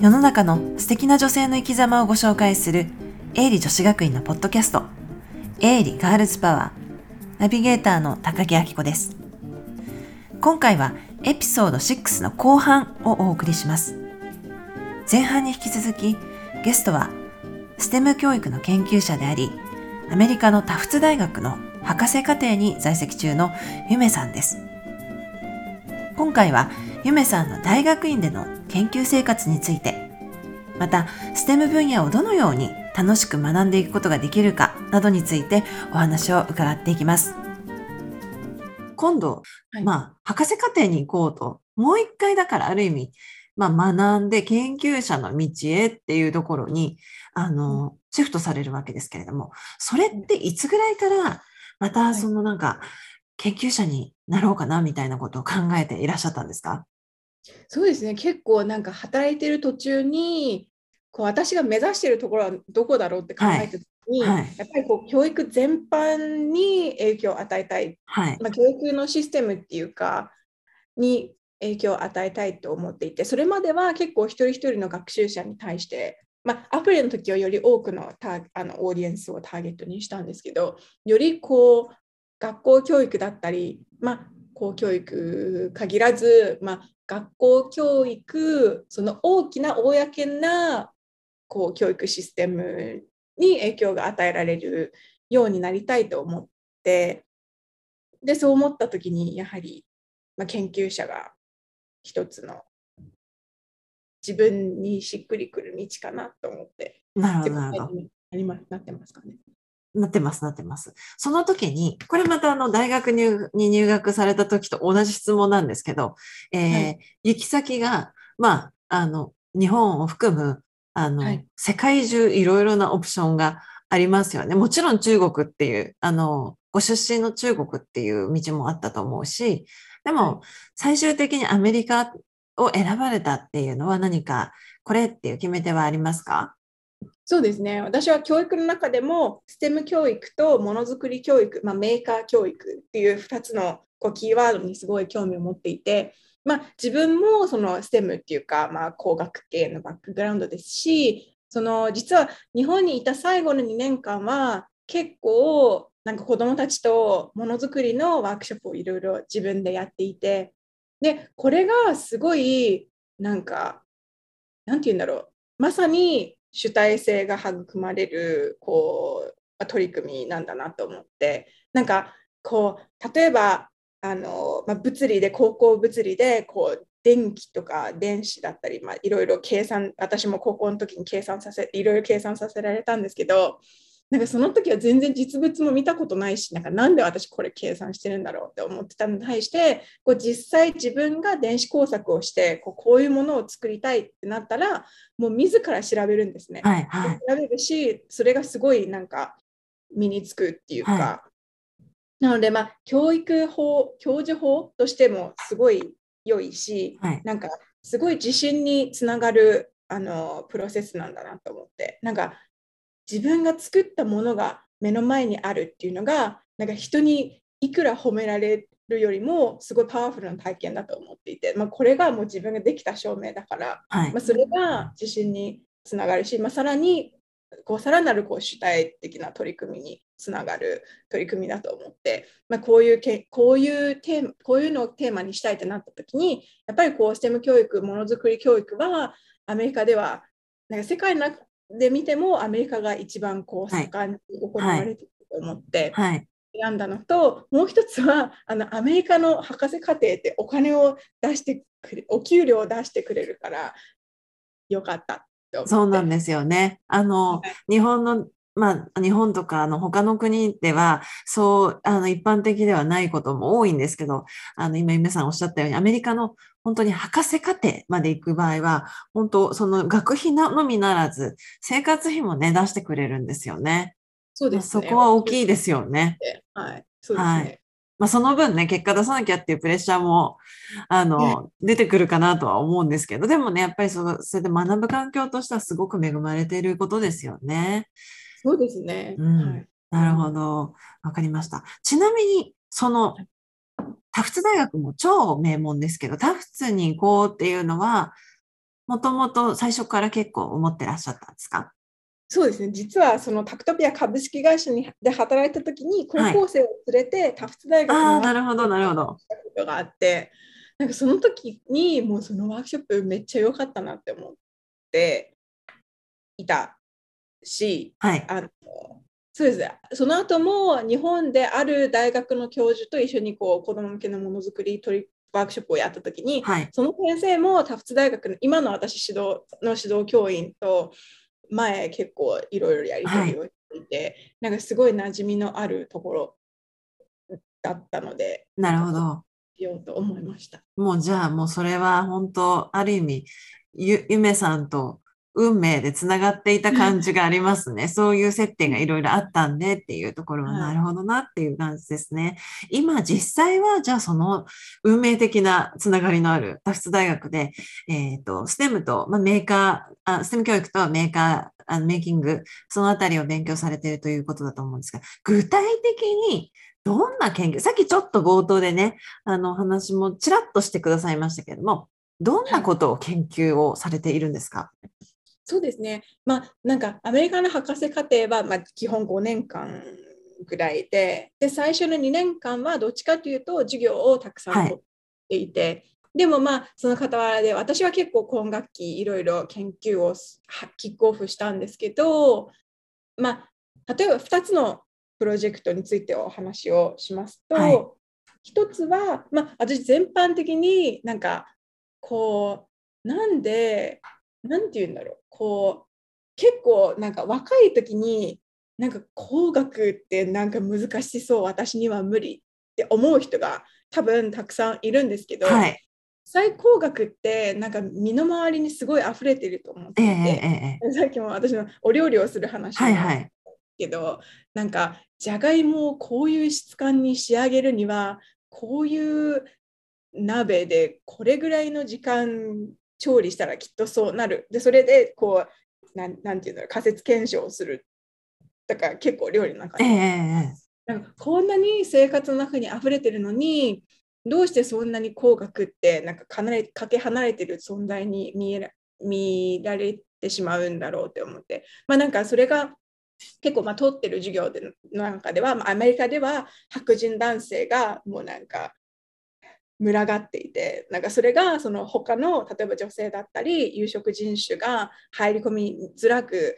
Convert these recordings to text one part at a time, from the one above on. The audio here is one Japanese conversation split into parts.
世の中の素敵な女性の生き様をご紹介する営利女子学院のポッドキャスト。営利ガールズパワー。ナビゲーターの高木明子です。今回はエピソード6の後半をお送りします。前半に引き続きゲストはステム教育の研究者でありアメリカのタフツ大学の博士課程に在籍中のゆめさんです。今回はゆめさんの大学院での研究生活について、また STEM 分野をどのように楽しく学んでいくことができるかなどについてお話を伺っていきます。今度、はい、まあ、博士課程に行こうと、もう一回だからある意味、まあ、学んで研究者の道へっていうところに、あの、シフトされるわけですけれども、それっていつぐらいから、またそのなんか、研究者になろうかなみたいなことを考えていらっしゃったんですか？そうですね。結構なんか働いてる途中にこう私が目指しているところはどこだろうって考えた時に、はい。はい、やっぱりこう教育全般に影響を与えたい、はい、まあ、教育のシステムっていうかに影響を与えたいと思っていてそれまでは結構一人一人の学習者に対してまあ、アプリの時はより多くのタあのオーディエンスをターゲットにしたんですけどよりこう学校教育だったり、まあ、公教育限らず、まあ、学校教育その大きな公なこう教育システムに影響が与えられるようになりたいと思ってでそう思った時にやはり、まあ、研究者が一つの自分にしっくりくる道かなと思ってなるほどなってますかね。なってます、なってます。その時に、これまたあの大学に入学された時と同じ質問なんですけど、えー、はい、行き先が、まあ、あの、日本を含む、あの、はい、世界中いろいろなオプションがありますよね。もちろん中国っていう、あの、ご出身の中国っていう道もあったと思うし、でも、最終的にアメリカを選ばれたっていうのは何か、これっていう決め手はありますか？そうですね。私は教育の中でも、STEM 教育とものづくり教育、まあ、メーカー教育っていう2つのこうキーワードにすごい興味を持っていて、まあ、自分もその STEM っていうか、まあ、工学系のバックグラウンドですし、その実は日本にいた最後の2年間は結構なんか子どもたちとものづくりのワークショップをいろいろ自分でやっていてでこれがすごいなんかなんて言うんだろうまさに主体性が育まれるこう取り組みなんだなと思って。なんかこう例えばあの、まあ、物理で高校物理でこう電気とか電子だったり、まあ、いろいろ計算私も高校の時に計算させいろいろ計算させられたんですけどなんかその時は全然実物も見たことないし、なんかなんで私これ計算してるんだろうって思ってたのに対して、こう実際自分が電子工作をしてこう、こういうものを作りたいってなったら、もう自ら調べるんですね。はいはい、調べるし、それがすごいなんか身につくっていうか、はい、なので、まあ、教育法、教授法としてもすごい良いし、はい、なんかすごい自信につながるあのプロセスなんだなと思って、なんか自分が作ったものが目の前にあるっていうのがなんか人にいくら褒められるよりもすごいパワフルな体験だと思っていて、まあ、これがもう自分ができた証明だから、はい、まあ、それが自信につながるし、まあ、さらにこうさらなるこう主体的な取り組みにつながる取り組みだと思って、まあ、こういうけこういうテーマこういうのをテーマにしたいってなった時にやっぱりこう STEM 教育ものづくり教育はアメリカではなんか世界ので見てもアメリカが一番こう盛んに行われていると思って選んだのと、はい、もう一つはあのアメリカの博士課程ってお金を出してくれお給料を出してくれるからよかったそうなんですよね。あの、はい、日本のまあ、日本とかの他の国では、そう、あの、一般的ではないことも多いんですけど、あの、今、夢さんおっしゃったように、アメリカの本当に博士課程まで行く場合は、本当、その学費のみならず、生活費もね、出してくれるんですよね。そうですね。そこは大きいですよね。はい。そうですね。はいまあ、その分ね、結果出さなきゃっていうプレッシャーも、あの、出てくるかなとは思うんですけど、でもね、やっぱりそそれで学ぶ環境としてはすごく恵まれていることですよね。そうですね。うん、はい、なるほど。わかりました。ちなみに、その、タフツ大学も超名門ですけど、タフツに行こうっていうのは、もともと最初から結構思ってらっしゃったんですか？そうですね、実はそのタクトピア株式会社にで働いたときに、高校生を連れてタフツ大学になるほど、なるほど。があって、なんかその時にもうそのワークショップめっちゃ良かったなって思っていたし、はい。あのそうですね、その後も日本である大学の教授と一緒にこう子ども向けのものづくり取りワークショップをやった時に、はい。その先生もタフツ大学の今の私指導の指導教員と前結構いろいろやり取りをしていて、なんかすごい馴染みのあるところだったので、なるほど。しようと思いました。もうじゃあもうそれは本当、ある意味、ゆ、ゆめさんと運命でつながっていた感じがありますね。そういう接点がいろいろあったんでっていうところは、はいなるほどなっていう感じですね。今実際は、じゃあその運命的なつながりのある多出大学で、えっと、STEM と、まあ、メーカー、あ、STEM 教育とメーカー、あのメイキング、そのあたりを勉強されているということだと思うんですが、具体的にどんな研究、さっきちょっと冒頭でね、あの話もちらっとしてくださいましたけれども、どんなことを研究をされているんですか？そうですね。まあ、なんかアメリカの博士課程は、まあ、基本5年間ぐらいでで、最初の2年間はどっちかというと授業をたくさんはい取っていて、でもまあ、その傍らで私は結構今学期いろいろ研究をキックオフしたんですけど、まあ、例えば2つのプロジェクトについてお話をしますと、はい一つは、まあ、私全般的になんかこうなんでなんて言うんだろうこう結構なんか若い時になんか工学ってなんか難しそう私には無理って思う人が多分たくさんいるんですけど、はい。最工学ってなんか身の回りにすごい溢れてると思ってええいて、えええ さっきも私のお料理をする話え。はいもはい。けど、なんかじゃがいもをこういう質感に仕上げるにはこういう鍋でこれぐらいの時間調理したらきっとそうなる。でそれでこうなんなんていうんだろう仮説検証をする。だから結構料理の中で。ええええなんかこんなに生活の中に溢れてるのにどうしてそんなに工学ってなんかかなりかけ離れてる存在に見えら見られてしまうんだろうって思って。まあなんかそれが結構まあ取ってる授業での中では、まあ、アメリカでは白人男性がもうなんか群がっていてなんかそれがその他の例えば女性だったり有色人種が入り込みづらく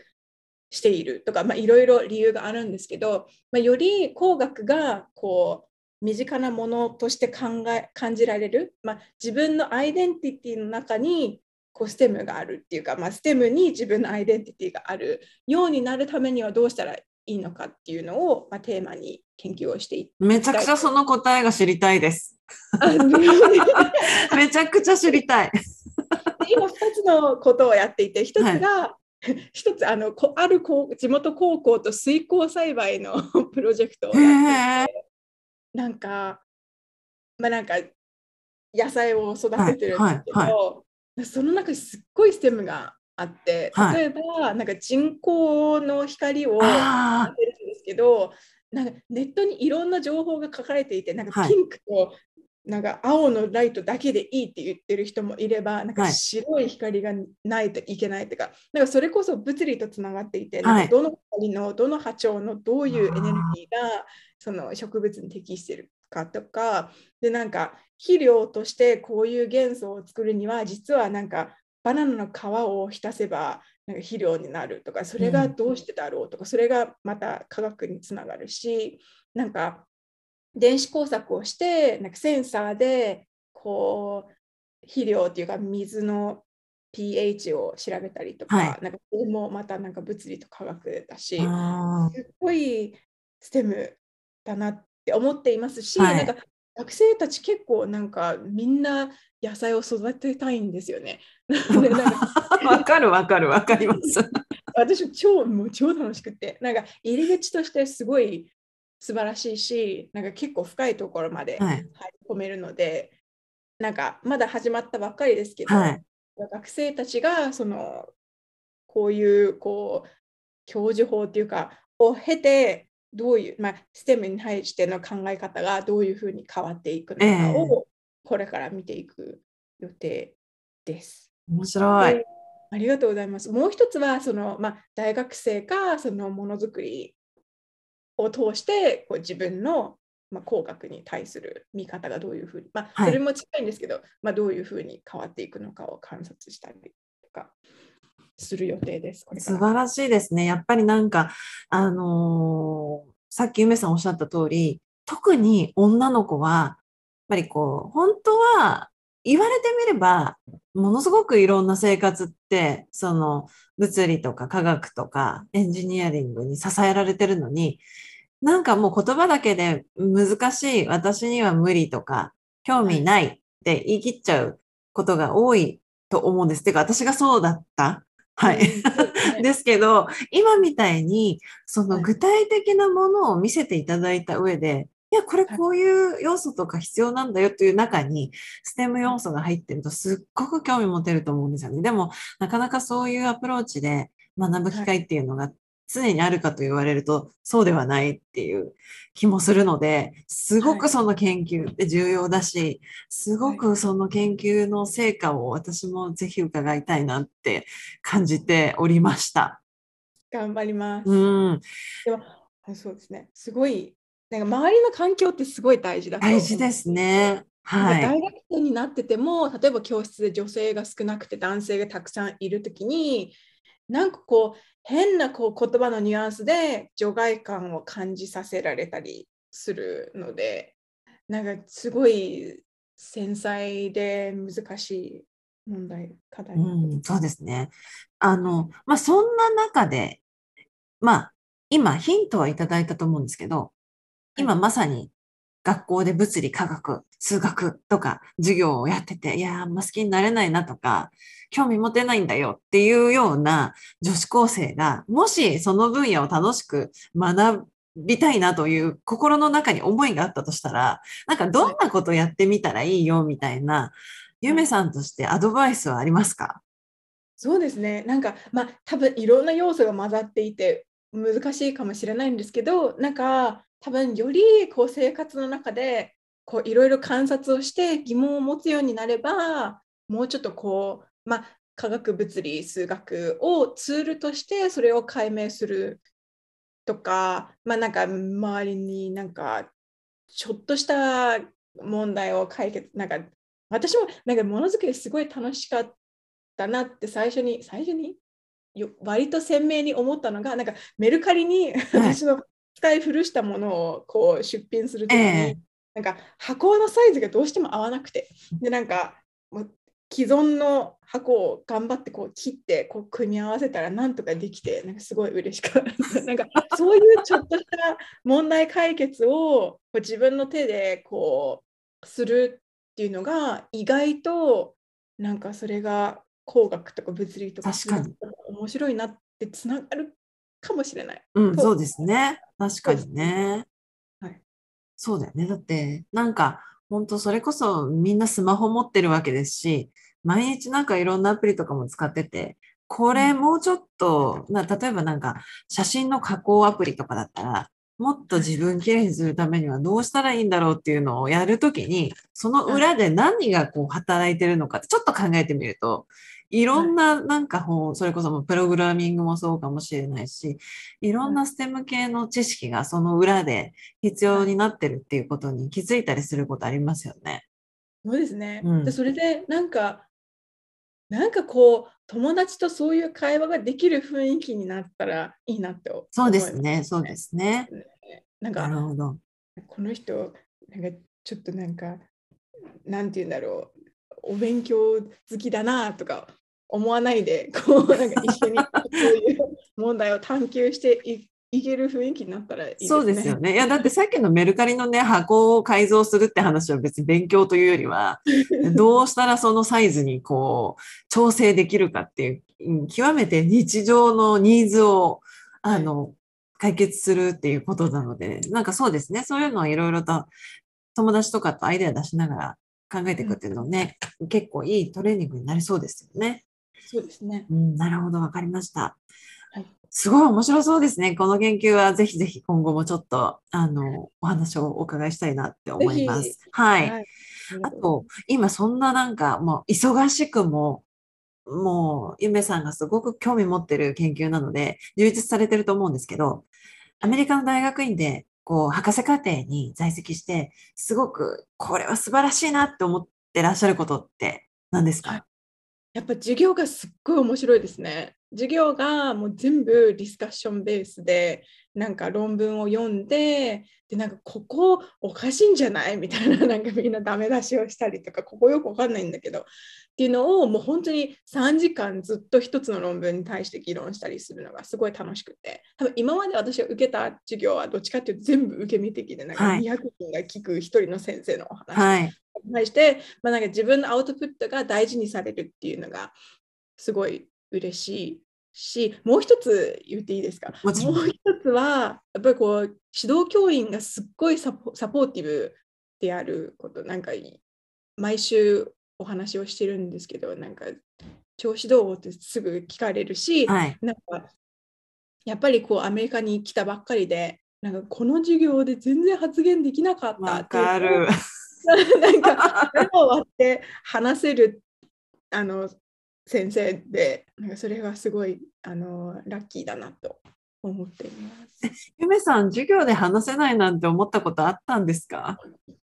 しているとかいろいろ理由があるんですけど、まあ、より工学がこう身近なものとして考え感じられる、まあ、自分のアイデンティティの中にこう STEM があるっていうか、まあ、STEM に自分のアイデンティティがあるようになるためにはどうしたらいいのかっていうのを、まあ、テーマに研究をしてい。めちゃくちゃその答えが知りたいです。めちゃくちゃ知りたい。今2つのことをやっていて1つが、一つあのこある高地元高校と水耕栽培のプロジェクトをやっていてなんかまあなんか野菜を育ててるんですけど、はいその中にすっごいステムがあってはい。例えば、なんか人工の光をあ当てるんですけどなんかネットにいろんな情報が書かれていてなんかはい。ピンクとなんか青のライトだけでいいって言ってる人もいればなんかはい。白い光がないといけないとか,、なんかそれこそ物理とつながっていて、はい。なんかどの光のどの波長のどういうエネルギーがその植物に適してるかとかでなんか肥料としてこういう元素を作るには実はなんかバナナの皮を浸せばなんか肥料になるとかそれがどうしてだろうとか、それがまた科学につながるしなんか電子工作をしてなんかセンサーでこう肥料っていうか水の pH を調べたりとか、はい。なんかそれもまたなんか物理と科学だし、すっごい STEM だなって思っていますし、はい。なんか学生たち結構なんかみんな野菜を育てたいんですよね。わかるわかるわかります。私超もう超楽しくてなんか入り口としてすごい素晴らしいしなんか結構深いところまではい。入り込めるので、なんかまだ始まったばっかりですけど、はい。学生たちがそのこういうこう教授法っていうかを経てどういう、まあ、STEM に対しての考え方がどういうふうに変わっていくのかをこれから見ていく予定です。面白い。でありがとうございます。もう一つは、その、まあ、大学生がそのものづくりを通してこう自分の、まあ、工学に対する見方がどういうふうに、まあ、はいそれも近いんですけど、まあ、どういうふうに変わっていくのかを観察したりとかする予定です。素晴らしいですね。やっぱりなんか、あのーさっき梅さんおっしゃった通り、特に女の子は、やっぱりこう、本当は言われてみれば、ものすごくいろんな生活って、その物理とか科学とかエンジニアリングに支えられてるのに、なんかもう言葉だけで難しい、私には無理とか、興味ないって言い切っちゃうことが多いと思うんです。てか、私がそうだった。はい。ですけど、今みたいに、そはいの具体的なものを見せていただいた上で、いや、これはいこういう要素とか必要なんだよという中に、ステム要素が入ってるとすっごく興味持てると思うんですよね。でも、なかなかそういうアプローチで学ぶ機会っていうのが常にあるかと言われると、そうではないっていう気もするので、すごはいくその研究って重要だし、すごくその研究の成果を私もぜひ伺いたいなって感じておりました。頑張ります。うん、あそうですね。すごい、なんか周りの環境ってすごい大事だと思う大事ですね。はい。大学生になってても、例えば教室で女性が少なくて男性がたくさんいるときに、なんかこう、変なこう言葉のニュアンスで除外感を感じさせられたりするので、なんかすごい繊細で難しい問題、課題。うん、そうですね。あの、まあ、そんな中で、まあ、今ヒントはいただいたと思うんですけど、今まさに学校で物理、科学、数学とか授業をやってて、いやー、あんま好きになれないなとか、興味持てないんだよっていうような女子高生が、もしその分野を楽しく学びたいなという心の中に思いがあったとしたら、なんかどんなことやってみたらいいよみたいな、ゆめさんとしてアドバイスはありますか？そうですね。なんか、まあ、多分いろんな要素が混ざっていて難しいかもしれないんですけど、なんか、多分よりこう生活の中でこういろいろ観察をして疑問を持つようになれば、もうちょっとこう、まあ、科学、物理、数学をツールとしてそれを解明するとか、まあ、なんか周りになんかちょっとした問題を解決、なんか私もなんかものづくりすごい楽しかったなって最初に、最初によ割と鮮明に思ったのが、なんかメルカリに私の使い古したものをこう出品するときに、ええ。なんか箱のサイズがどうしても合わなくて、で、なんか既存の箱を頑張ってこう切ってこう組み合わせたらなんとかできて、なんかすごい嬉しかった。なんかそういうちょっとした問題解決をこう自分の手でこうするっていうのが意外となんかそれが工学とか物理とか面白いなってつながるかもしれない。うん、そうですね。確かにね。はいそうだよね。だって、なんか、本当それこそみんなスマホ持ってるわけですし、毎日なんかいろんなアプリとかも使ってて、これもうちょっと、な例えばなんか写真の加工アプリとかだったら、もっと自分きれいにするためにはどうしたらいいんだろうっていうのをやるときに、その裏で何がこう働いてるのかってちょっと考えてみると、いろんななんかこう、それこそプログラミングもそうかもしれないし、いろんなステム系の知識がその裏で必要になってるっていうことに気づいたりすることありますよね。そうですね。うんでそれでなんか、なんかこう、友達とそういう会話ができる雰囲気になったらいいなって思います。そうですね、そうですね。なんかなる、ほど。この人、なんかちょっとなんか、なんて言うんだろう、お勉強好きだなとか思わないで、こう、なんか一緒にそういう問題を探求していいける雰囲気になったらいいですね。そうですよね。いや、だってさっきのメルカリのね、箱を改造するって話は別に勉強というよりは、どうしたらそのサイズにこう、調整できるかっていう、うん極めて日常のニーズを、あの、解決するっていうことなので、なんかそうですね。そういうのをいろいろと友達とかとアイデア出しながら考えていくっていうのね、結構いいトレーニングになりそうですよね。そうですね。うん、なるほど、わかりました。はいすごい面白そうですね。この研究はぜひぜひ今後もちょっと、あの、お話をお伺いしたいなって思います。はい。はい。あと、今そんななんかもう忙しくも、もう、ゆめさんがすごく興味持ってる研究なので、充実されてると思うんですけど、アメリカの大学院で、こう、博士課程に在籍して、すごく、これは素晴らしいなって思ってらっしゃることって何ですか、はいやっぱ授業がすっごい面白いですね。授業がもう全部ディスカッションベースでなんか論文を読んででなんかここおかしいんじゃない？みたいな なんかみんなダメ出しをしたりとかここよくわかんないんだけどっていうのをもう本当に3時間ずっと一つの論文に対して議論したりするのがすごい楽しくて多分今まで私が受けた授業はどっちかっていうと全部受け身的でなんかはい200人が聞く一人の先生のお話はい。に対して、まあ、なんか自分のアウトプットが大事にされるっていうのがすごい嬉しいし、もう一つ言っていいですか？もう一つは、やっぱりこう、指導教員がすっごいサポサポーティブであること、なんか毎週お話をしてるんですけど、なんか調子どうってすぐ聞かれるし、はい。なんかやっぱりこうアメリカに来たばっかりで、なんかこの授業で全然発言できなかったわっていうかる。なんか目を割って話せるあの先生でなんかそれがすごいあのラッキーだなと思っています。ゆめさん、授業で話せないなんて思ったことあったんですか？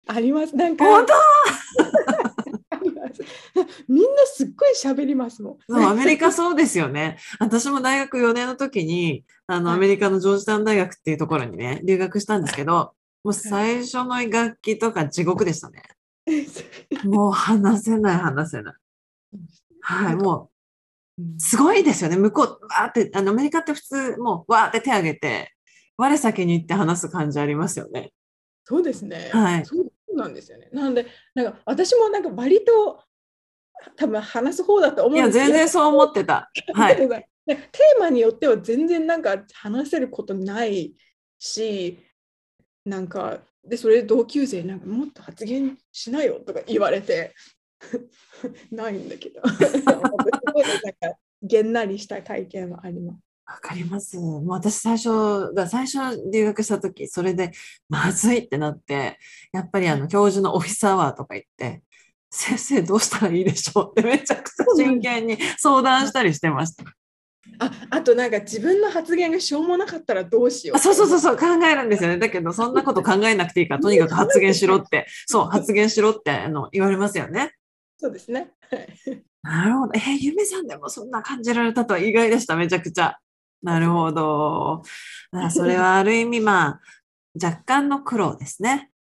あります。なんか本当？あります みんなすっごい喋りますもん。そう、アメリカそうですよね。私も大学4年の時に、あの、はいアメリカのジョージタウン大学っていうところにね、留学したんですけど、もう最初の楽器とか地獄でしたね。もう話せない、話せない。はい、もう、すごいですよね。向こう、わーって、あの、アメリカって普通、もう、わーって手挙げて、我先に行って話す感じありますよね。そうですね。はいそうなんですよね。なので、なんか私もなんか割と多分話す方だと思いうや、んですけど全然そう思ってた。はい。でテーマによっては全然なんか話せることないし、なんか、で、それで同級生になんかもっと発言しなよとか言われて、ないんだけど、なんかげんなりした体験はあります。わかります。もう私最初が、最初留学した時、それでまずいってなって、やっぱりあの教授のオフィスアワーとか行って、先生どうしたらいいでしょうってめちゃくちゃ真剣に相談したりしてました。ああとなんか自分の発言がしょうもなかったらどうしようあそうそうそうそう考えるんですよね。だけどそんなこと考えなくていいから、とにかく発言しろって、そう発言しろってあの言われますよね。そうですね。はいなるほど。えー、ゆめさんでもそんな感じられたとは意外でした。めちゃくちゃ。なるほど。それはある意味、まあ、若干の苦労ですね。はい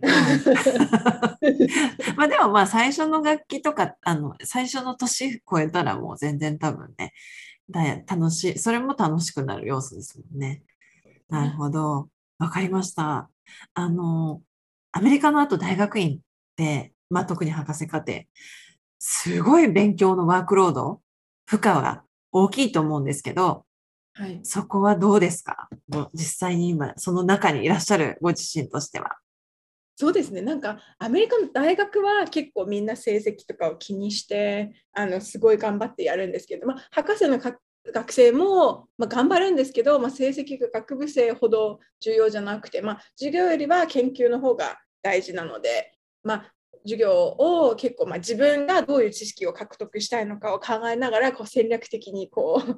まあでもまあ最初の楽器とか、あの、最初の年超えたらもう全然多分ね、だ楽しい、それも楽しくなる要素ですもんね。なるほど。わかりました。あの、アメリカの後大学院って、まあ特に博士課程、すごい勉強のワークロード、負荷が大きいと思うんですけど、はい、そこはどうですか？実際に今、その中にいらっしゃるご自身としては。そうですね、なんかアメリカの大学は結構みんな成績とかを気にして、あのすごい頑張ってやるんですけど、まあ、博士のか学生も、まあ、頑張るんですけど、まあ、成績が学部生ほど重要じゃなくて、まあ、授業よりは研究の方が大事なので、まあ、授業を結構、まあ、自分がどういう知識を獲得したいのかを考えながらこう戦略的にこう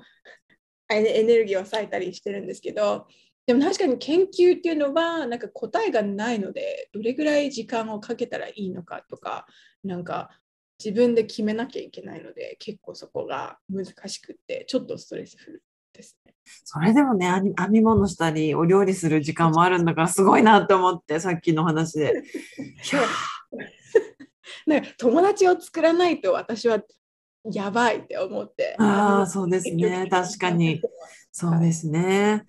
エネルギーを割いたりしてるんですけど、でも確かに研究っていうのはなんか答えがないのでどれぐらい時間をかけたらいいのかとかなんか自分で決めなきゃいけないので結構そこが難しくってちょっとストレスフルですね。それでもね、編み物したり、お料理する時間もあるんだから、すごいなって思って、さっきの話で。なんか友達を作らないと私はやばいって思って。ああ、そうですね。確かに。そうですね。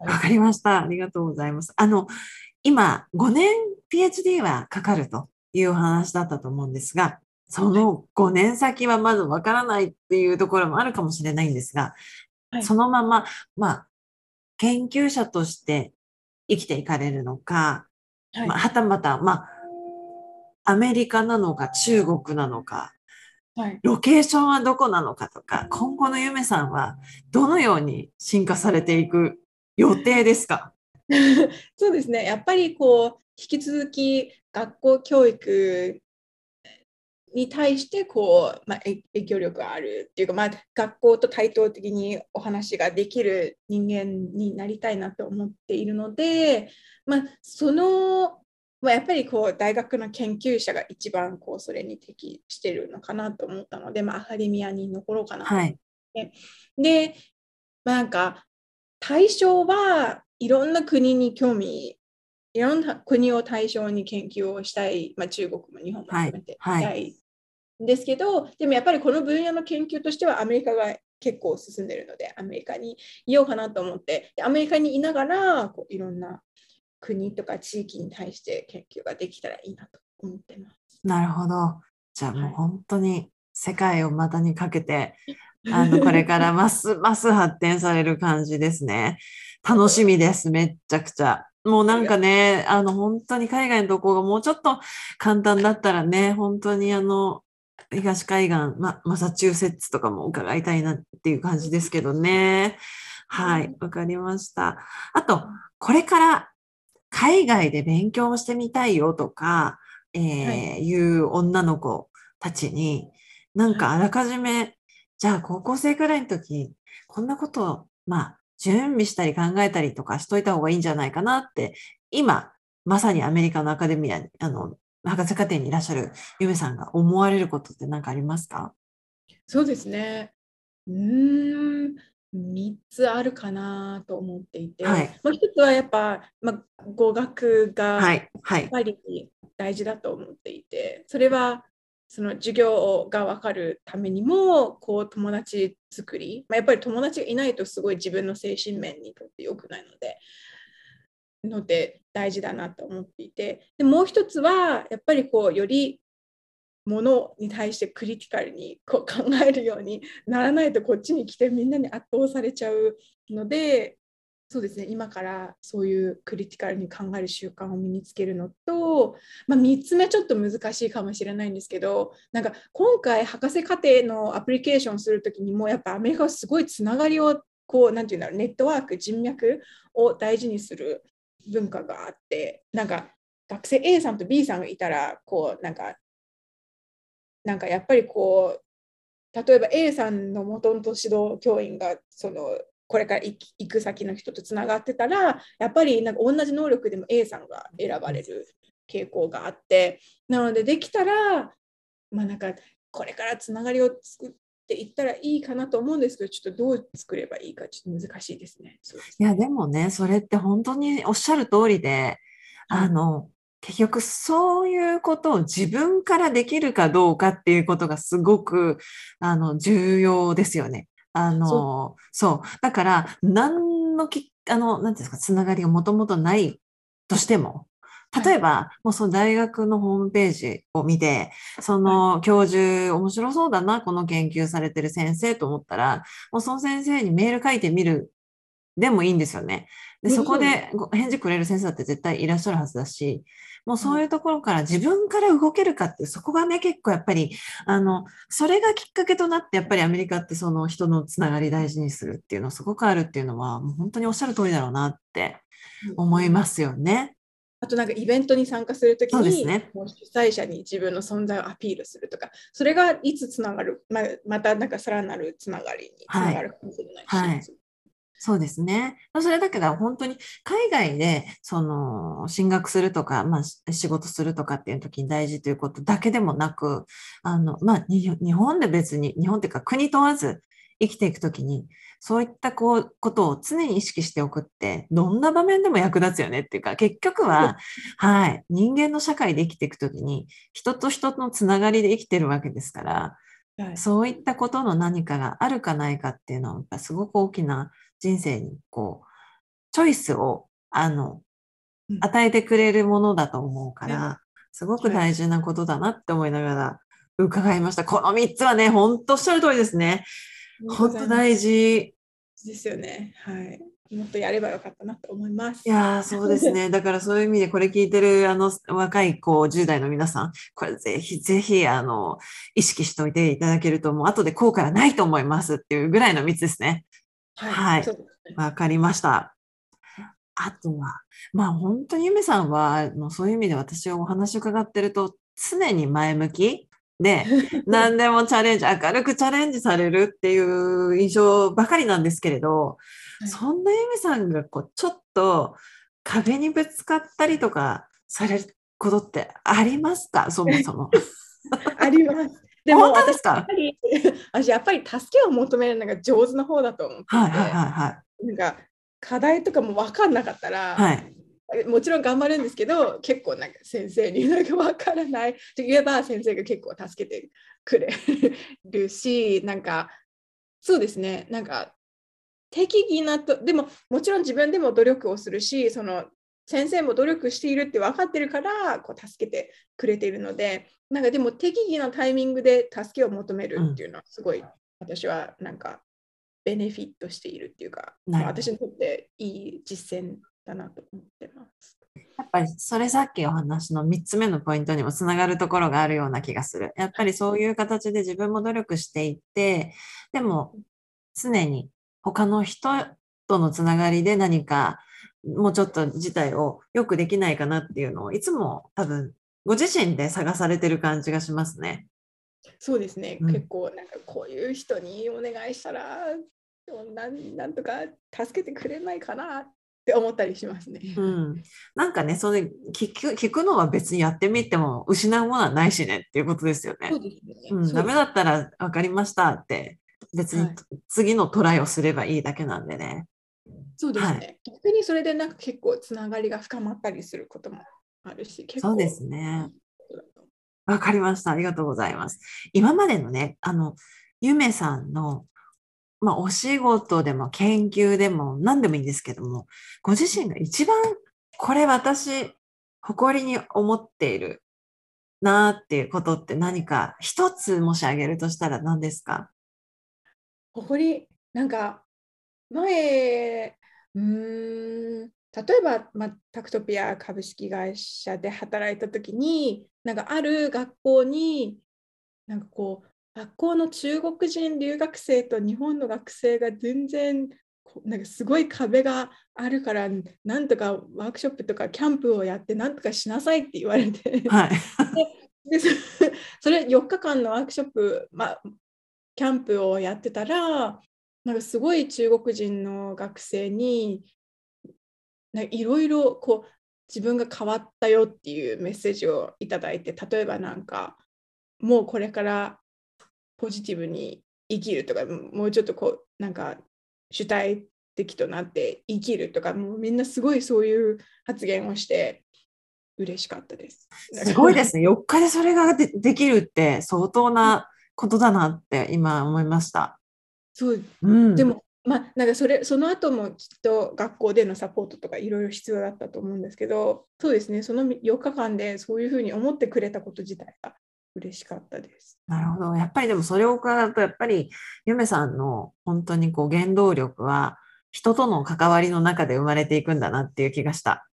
わかりました。ありがとうございます。あの、今、5年 PhD はかかるというお話だったと思うんですが、その5年先はまずわからないっていうところもあるかもしれないんですが、はいそのまま、まあ、研究者として生きていかれるのか、はいまあ、はたまた、まあ、アメリカなのか中国なのか、はい、ロケーションはどこなのかとか、今後の夢さんはどのように進化されていく予定ですか？そうですね。やっぱりこう引き続き学校教育に対してこう、まあ、影響力があるっていうか、まあ、学校と対等的にお話ができる人間になりたいなと思っているので、まあ、その、まあ、やっぱりこう大学の研究者が一番こうそれに適してるのかなと思ったので、まあ、アカデミアに残ろうかなと。思って、はい、で、まあ、なんか対象はいろんな国に興味いろんな国を対象に研究をしたい、まあ、中国も日本も含めてしたいんですけど、でもやっぱりこの分野の研究としてはアメリカが結構進んでるのでアメリカにいようかなと思ってでアメリカにいながらこういろんな国とか地域に対して研究ができたらいいなと思ってます。なるほど。じゃあもう本当に世界を股にかけて、あのこれからます ます発展される感じですね。楽しみです、めっちゃくちゃ。もうなんかね、あの本当に海外のとこがもうちょっと簡単だったらね、本当にあの東海岸、ま、マサチューセッツとかも伺いたいなっていう感じですけどね。はい、わかりました。あと、これから海外で勉強してみたいよとか、えー、はい、いう女の子たちに、なんかあらかじめ、じゃあ高校生くらいの時、こんなことを、まあ、準備したり考えたりとかしといた方がいいんじゃないかなって、今、まさにアメリカのアカデミア、あの、博士課程にいらっしゃるゆめさんが思われることって何かありますか？そうですね。うん、3つあるかなと思っていて、はい、もう1つはやっぱ、まあ、語学がやっぱり大事だと思っていて、それはその授業が分かるためにもこう友達作り、まあ、やっぱり友達がいないとすごい自分の精神面にとって良くないのでので大事だなと思っていてでもう一つはやっぱりこうよりものに対してクリティカルにこう 考えるようにならないとこっちに来てみんなに圧倒されちゃうのでそうですね。今からそういうクリティカルに考える習慣を身につけるのと、まあ、3つ目ちょっと難しいかもしれないんですけどなんか今回博士課程のアプリケーションする時にもやっぱアメリカはすごいつながりをこう何て言うんだろうネットワーク人脈を大事にする文化があってなんか学生 A さんと B さんがいたらこうなんかなんかやっぱりこう例えば A さんのもともと指導教員がそのこれから行く先の人とつながってたらやっぱりなんか同じ能力でも A さんが選ばれる傾向があってなのでできたらまあなんかこれからつながりを作っていったらいいかなと思うんですけどちょっとどう作ればいいかちょっと難しいですね。いやでもねそれって本当におっしゃる通りであの、結局そういうことを自分からできるかどうかっていうことがすごくあの重要ですよね。あの、そう。だから、何のき、あの、なんていうんですか、つながりがもともとないとしても、例えば、はい、もうその大学のホームページを見て、その教授、面白そうだな、この研究されてる先生と思ったら、もうその先生にメール書いてみるでもいいんですよね。で、そこで返事くれる先生だって絶対いらっしゃるはずだし、もうそういうところから自分から動けるかって、そこがね、結構やっぱり、あの、それがきっかけとなって、やっぱりアメリカってその人のつながり大事にするっていうのすごくあるっていうのは、もう本当におっしゃる通りだろうなって思いますよね。あとなんかイベントに参加するときに、ね、もう主催者に自分の存在をアピールするとか、それがいつつながる、ままたなんかさらなるつながりにつながるかもしれないし、はい。はいそうですね。それだけど本当に海外でその進学するとか、まあ、仕事するとかっていう時に大事ということだけでもなく、あの、まあ、日本で別に、日本っていうか国問わず生きていくときに、そういったこうことを常に意識しておくって、どんな場面でも役立つよねっていうか、結局は、はい、人間の社会で生きていくときに、人と人のつながりで生きてるわけですから、はい、そういったことの何かがあるかないかっていうのは、すごく大きな人生にこう、チョイスを、あの、与えてくれるものだと思うから、すごく大事なことだなって思いながら伺いました。この3つはね、本当おっしゃる通りですね。本当大事。ですよね。はい。もっとやればよかったなと思います。いやそうですね。だからそういう意味でこれ聞いてるあの若い子、10代の皆さん、これぜひぜひあの意識しておいていただけると、もう後で後悔はないと思いますっていうぐらいの3つですね。はい。わ、はい、かりました。あとは、まあ本当にゆめさんは、もうそういう意味で私はお話を伺ってると、常に前向きで、何でもチャレンジ、明るくチャレンジされるっていう印象ばかりなんですけれど、はいそんなゆみさんがこうちょっと壁にぶつかったりとかされることってありますか？そもそも。あります。でも私やっぱり 私やっぱり助けを求めるのが上手な方だと思っていて、はいはいはいはい。なんか課題とかも分かんなかったら、はい。もちろん頑張るんですけど結構なんか先生になんか分からないと言えば先生が結構助けてくれるしなんかそうですねなんか適宜なとでももちろん自分でも努力をするしその先生も努力しているって分かってるからこう助けてくれているのでなんかでも適宜なタイミングで助けを求めるっていうのはすごい私はなんかベネフィットしているっていうか、私にとっていい実践だなと思ってます。やっぱりそれさっきお話の3つ目のポイントにもつながるところがあるような気がする。やっぱりそういう形で自分も努力していって、でも常に他の人とのつながりで何かもうちょっと事態をよくできないかなっていうのをいつも多分ご自身で探されてる感じがしますね。そうですね、うん結構なんかこういう人にお願いしたらなんなんとか助けてくれないかなって思ったりしますね。うん。なんかね、それ聞く、聞くのは別にやってみても失うものはないしねっていうことですよねそ。うですね。ダメだったら分かりましたって、別にはい次のトライをすればいいだけなんでね。そうですね、はい逆にそれでなんか結構つながりが深まったりすることもあるし、結構そうですね。わかりました。ありがとうございます。今までのね、あの、ゆめさんの、まあ、お仕事でも研究でも何でもいいんですけども、ご自身が一番これ私、誇りに思っているなーっていうことって何か一つもし挙げるとしたら何ですか？う誇り、なんか前、うーん、例えば、まあ、タクトピア株式会社で働いたときに、なんかある学校に、なんかこう、学校の中国人留学生と日本の学生が全然なんかすごい壁があるからなんとかワークショップとかキャンプをやってなんとかしなさいって言われてはい。でそそれ4日間のワークショップ、まあ、キャンプをやってたらなんかすごい中国人の学生にいろいろこう自分が変わったよっていうメッセージをいただいて例えばなんかもうこれからポジティブに生きるとかもうちょっとこうなんか主体的となって生きるとかもうみんなすごいそういう発言をして嬉しかったです。すごいですね。4日でそれができるって相当なことだなって今思いました。そううん。でも、まあ、なんかそれその後もきっと学校でのサポートとかいろいろ必要だったと思うんですけど、そうですね、その4日間でそういうふうに思ってくれたこと自体が嬉しかったです。なるほど。やっぱりでもそれを伺うと、やっぱりゆめさんの本当にこう原動力は人との関わりの中で生まれていくんだなっていう気がした。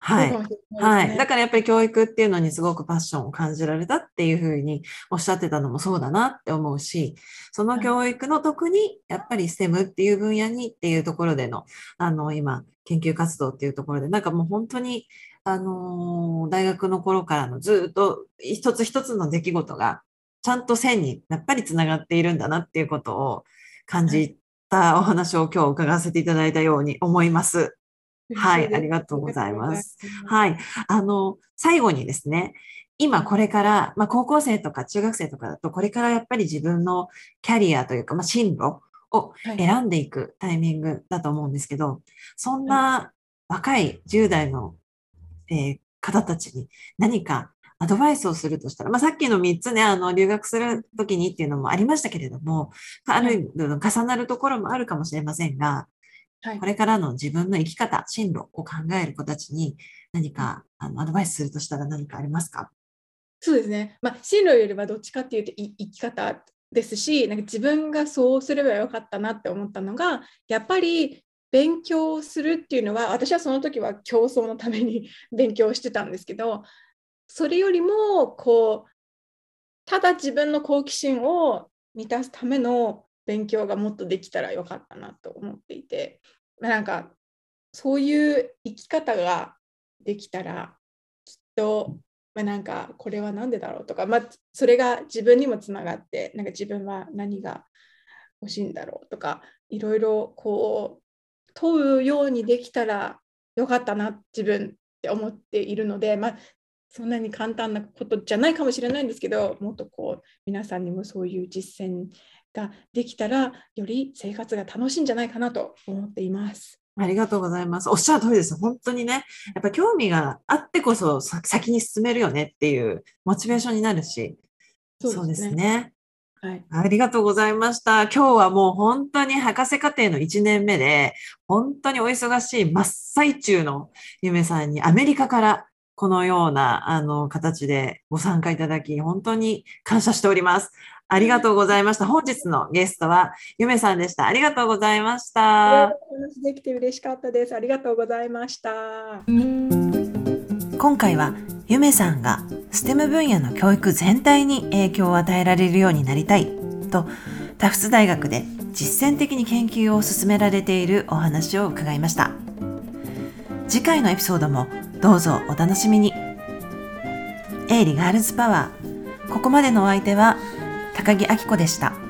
はい。はいだからやっぱり教育っていうのにすごくパッションを感じられたっていうふうにおっしゃってたのもそうだなって思うし、その教育の特にやっぱり STEM っていう分野にっていうところでの、あの、今、研究活動っていうところで、なんかもう本当に、あのー大学の頃からのずっと一つ一つの出来事がちゃんと線にやっぱりつながっているんだなっていうことを感じたお話を今日伺わせていただいたように思います。はいありがとうございます。はい。あの、最後にですね、今これから、まあ、高校生とか中学生とかだと、これからやっぱり自分のキャリアというか、まあ、進路をはい選んでいくタイミングだと思うんですけど、そんな若い10代の、えー方たちに何かアドバイスをするとしたら、まあ、さっきの3つね、あの、留学するときにっていうのもありましたけれども、ある重なるところもあるかもしれませんが、はい。これからの自分の生き方、進路を考える子たちに何かあのアドバイスするとしたら何かありますか？そうですね。まあ、進路よりはどっちかっていうとい生き方ですし、なんか自分がそうすればよかったなって思ったのが、やっぱり勉強するっていうのは、私はその時は競争のために 勉強してたんですけど、それよりも、こう、ただ自分の好奇心を満たすための勉強がもっとできたらよかったなと思っていて、まあなんか、そういう生き方ができたら、きっと、まあ、なんかこれは何でだろうとか、まあ、それが自分にもつながってなんか自分は何が欲しいんだろうとかいろいろこう問うようにできたらよかったな自分って思っているので、まあ、そんなに簡単なことじゃないかもしれないんですけどもっとこう皆さんにもそういう実践ができたらより生活が楽しいんじゃないかなと思っています。ありがとうございます。おっしゃる通りです。本当にね、やっぱ興味があってこそ先に進めるよねっていうモチベーションになるし、そうですね。はい、ありがとうございました。今日はもう本当に博士課程の1年目で、本当にお忙しい真っ最中のゆめさんにアメリカからこのようなあの形でご参加いただき、本当に感謝しております。ありがとうございました。本日のゲストはゆめさんでした。ありがとうございました。お話できて嬉しかったです。ありがとうございました。今回はゆめさんが STEM 分野の教育全体に影響を与えられるようになりたいとタフス大学で実践的に研究を進められているお話を伺いました次回のエピソードもどうぞお楽しみにエイリガールズパワーここまでのお相手は高木明子でした。